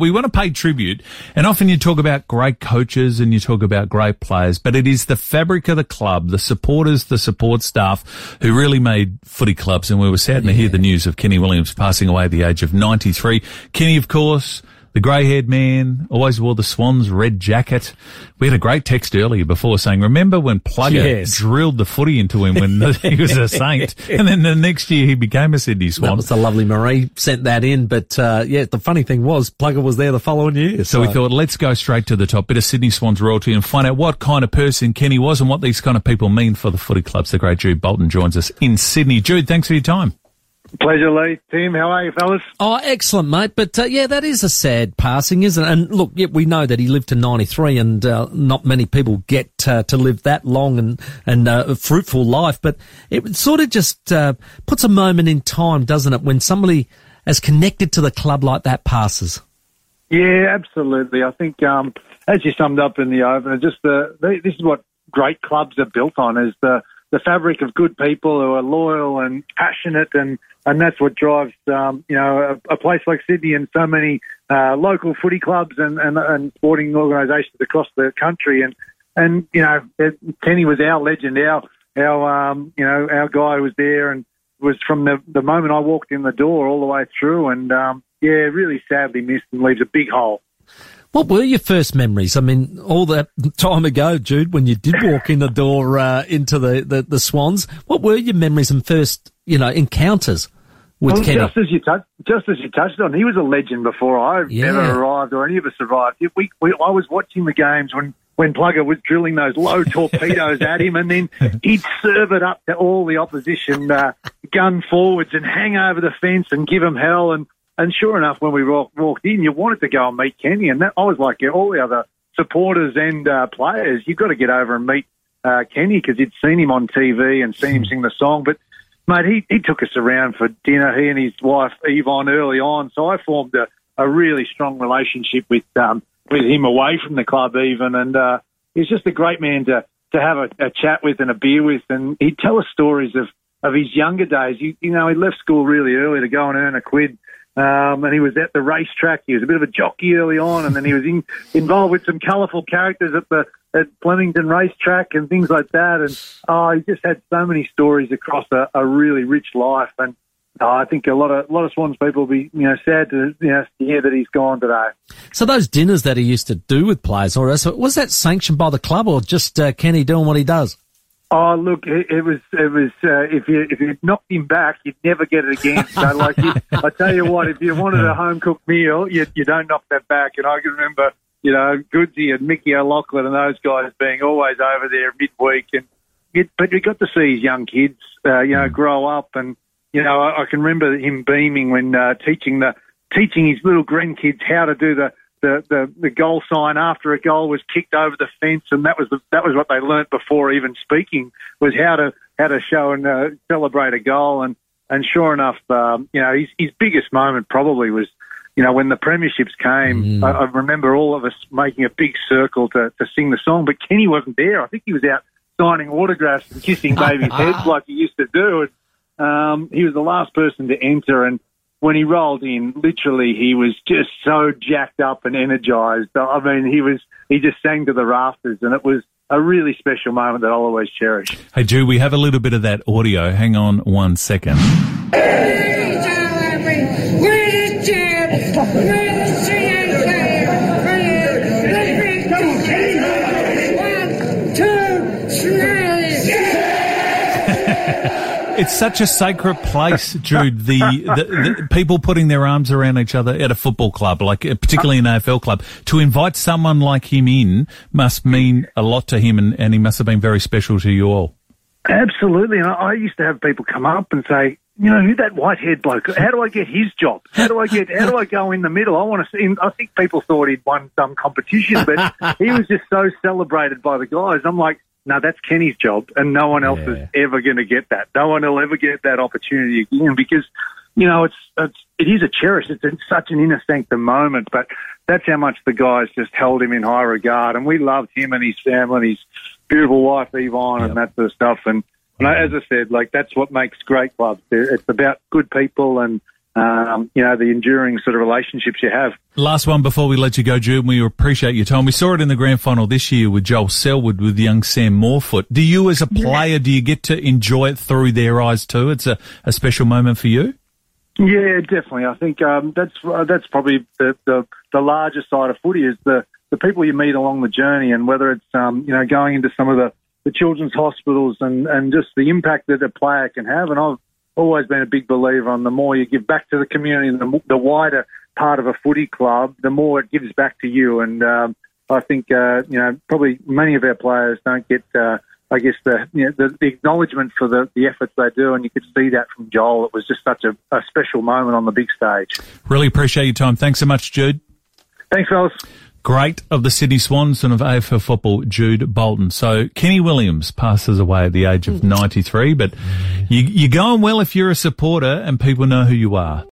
We want to pay tribute, and often you talk about great coaches and you talk about great players, but it is the fabric of the club, the supporters, the support staff who really made footy clubs. And we were saddened yeah. to hear the news of Kenny Williams passing away at the age of 93. Kenny, of course, the grey-haired man always wore the Swans red jacket. We had a great text earlier before saying, remember when Plugger yes. drilled the footy into him when he was a Saint, and then the next year he became a Sydney Swan. That was the lovely Marie sent that in, but uh, yeah, the funny thing was Plugger was there the following year. So. so we thought, let's go straight to the top, bit of Sydney Swans royalty, and find out what kind of person Kenny was and what these kind of people mean for the footy clubs. The great Jude Bolton joins us in Sydney. Jude, thanks for your time. Pleasure, Lee. Tim, how are you, fellas? Oh, excellent, mate. But uh, yeah, that is a sad passing, isn't it? And look, yeah, we know that he lived to 93 and uh, not many people get uh, to live that long and, and uh, a fruitful life. But it sort of just uh, puts a moment in time, doesn't it, when somebody as connected to the club like that passes? Yeah, absolutely. I think, um, as you summed up in the opener, just the, this is what great clubs are built on is the, the fabric of good people who are loyal and passionate and and that's what drives um, you know a, a, place like Sydney and so many uh, local footy clubs and, and, and sporting organisations across the country. And and you know Kenny was our legend, our our um, you know our guy was there and was from the the moment I walked in the door all the way through. And um, yeah, really sadly missed and leaves a big hole. What were your first memories? I mean, all that time ago, Jude, when you did walk in the door uh, into the, the, the Swans, what were your memories and first, you know, encounters? with well, Kenny. Just as you touched, just as you touched on, he was a legend before I yeah. ever arrived or any of us arrived. We, we, I was watching the games when when Plugger was drilling those low torpedoes at him, and then he'd serve it up to all the opposition uh, gun forwards and hang over the fence and give them hell. And and sure enough, when we walked in, you wanted to go and meet Kenny, and that, I was like, yeah, all the other supporters and uh, players, you've got to get over and meet uh, Kenny because you'd seen him on TV and seen him sing the song, but mate, he, he took us around for dinner, he and his wife Yvonne early on. So I formed a, a really strong relationship with um, with him away from the club even, and uh, he's just a great man to to have a, a chat with and a beer with, and he'd tell us stories of of his younger days. You, you know, he left school really early to go and earn a quid. Um, and he was at the racetrack. He was a bit of a jockey early on, and then he was in, involved with some colourful characters at the at Flemington Racetrack and things like that. And oh, he just had so many stories across a, a really rich life. And oh, I think a lot of a lot of Swans people will be you know sad to you know hear that he's gone today. So those dinners that he used to do with players, or was that sanctioned by the club, or just uh, Kenny doing what he does? Oh, look, it, it was it was uh, if you if you knocked him back, you'd never get it again. So, like, you, I tell you what, if you wanted a home cooked meal, you you don't knock that back. And I can remember you know, Goodsy and Mickey O'Loughlin and those guys being always over there midweek. And it, but you got to see his young kids, uh, you know, mm. grow up. And you know, I, I can remember him beaming when uh, teaching the teaching his little grandkids how to do the, the, the, the goal sign after a goal was kicked over the fence, and that was the, that was what they learnt before even speaking was how to how to show and uh, celebrate a goal. And and sure enough, um, you know, his his biggest moment probably was you know, when the premierships came, mm. I, I, remember all of us making a big circle to, to sing the song, but Kenny wasn't there. I think he was out signing autographs and kissing babies' heads like he used to do. And, um, he was the last person to enter, and when he rolled in, literally, he was just so jacked up and energized. I mean, he was he just sang to the rafters, and it was a really special moment that I'll always cherish. Hey, Drew, we have a little bit of that audio. Hang on one second. It's such a sacred place, Jude. The, the, the, people putting their arms around each other at a football club, like uh, particularly an AFL club, to invite someone like him in must mean a lot to him, and, and he must have been very special to you all. Absolutely, and I, I used to have people come up and say, you know, who that white haired bloke? How do I get his job? How do I get? How do I go in the middle? I want to see. Him. I think people thought he'd won some competition, but he was just so celebrated by the guys. I'm like, no, that's Kenny's job, and no one else yeah. is ever going to get that. No one will ever get that opportunity again because, you know, it's it's it is a cherish. It's such an inner sanctum moment, but that's how much the guys just held him in high regard, and we loved him and his family and his beautiful wife Yvonne yep. and that sort of stuff, and and as I said, like that's what makes great clubs. It's about good people and um, you know, the enduring sort of relationships you have. Last one before we let you go, Jude. We appreciate your time. We saw it in the grand final this year with Joel Selwood with young Sam Moorfoot. Do you, as a player, do you get to enjoy it through their eyes too? It's a, a special moment for you. Yeah, definitely. I think um, that's uh, that's probably the, the the largest side of footy is the the people you meet along the journey, and whether it's um, you know going into some of the, the children's hospitals and and just the impact that a player can have. And I've always been a big believer on the more you give back to the community, the, the wider part of a footy club, the more it gives back to you. And um, I think uh, you know probably many of our players don't get. Uh, I guess the, you know, the, the acknowledgement for the, the efforts they do, and you could see that from Joel. It was just such a, a special moment on the big stage. Really appreciate your time. Thanks so much, Jude. Thanks, fellas. Great of the Sydney Swans and of AFL football, Jude Bolton. So Kenny Williams passes away at the age of hmm. 93, but you, you're going well if you're a supporter and people know who you are.